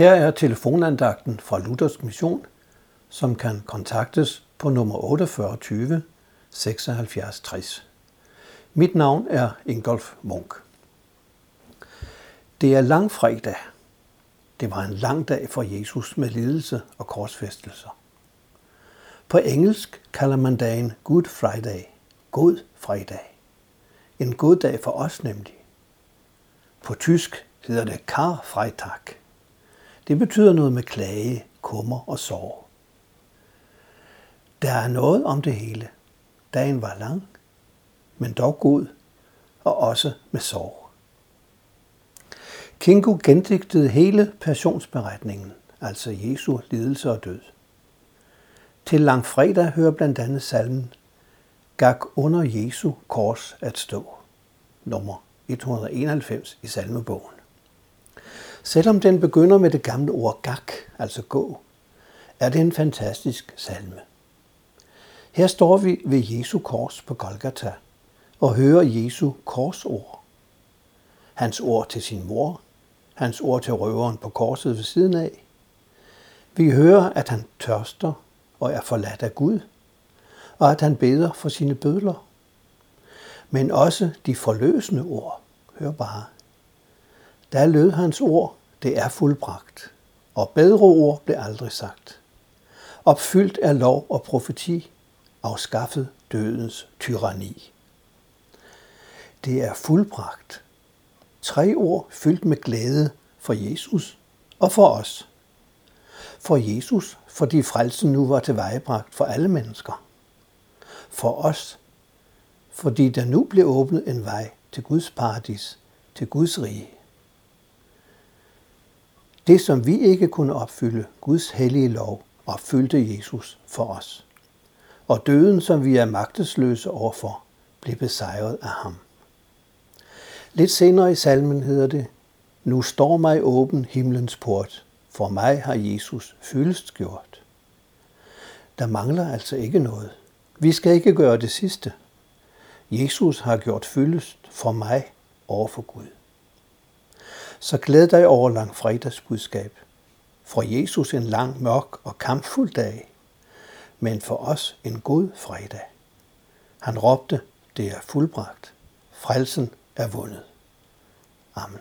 Her er telefonandagten fra Luthersk Mission, som kan kontaktes på nummer 4820 76 60. Mit navn er Ingolf Munk. Det er langfredag. Det var en lang dag for Jesus med lidelse og korsfæstelser. På engelsk kalder man dagen Good Friday, God fredag. En god dag for os nemlig. På tysk hedder det Karfreitag. Det betyder noget med klage, kummer og sorg. Der er noget om det hele. Dagen var lang, men dog god, og også med sorg. Kingo gendigtede hele passionsberetningen, altså Jesu lidelse og død. Til langfredag hører blandt andet salmen Gak under Jesu kors at stå, nummer 191 i salmebogen. Selvom den begynder med det gamle ord gak, altså gå, er det en fantastisk salme. Her står vi ved Jesu kors på Golgata og hører Jesu korsord. Hans ord til sin mor, hans ord til røveren på korset ved siden af. Vi hører, at han tørster og er forladt af Gud, og at han beder for sine bødler. Men også de forløsende ord. Hør bare. Der lød hans ord, det er fuldbragt, og bedre ord blev aldrig sagt. Opfyldt er lov og profeti, afskaffet dødens tyranni. Det er fuldbragt. Tre ord fyldt med glæde for Jesus og for os. For Jesus, fordi frelsen nu var tilvejebragt for alle mennesker. For os, fordi der nu blev åbnet en vej til Guds paradis, til Guds rige. Det, som vi ikke kunne opfylde, Guds hellige lov, opfyldte Jesus for os. Og døden, som vi er magtesløse overfor, blev besejret af ham. Lidt senere i salmen hedder det, Nu står mig åben himlens port, for mig har Jesus fyldest gjort. Der mangler altså ikke noget. Vi skal ikke gøre det sidste. Jesus har gjort fyldest for mig over for Gud. Så glæd dig over langfredagsbudskab. For Jesus en lang, mørk og kampfuld dag, men for os en god fredag. Han råbte, det er fuldbragt. Frelsen er vundet. Amen.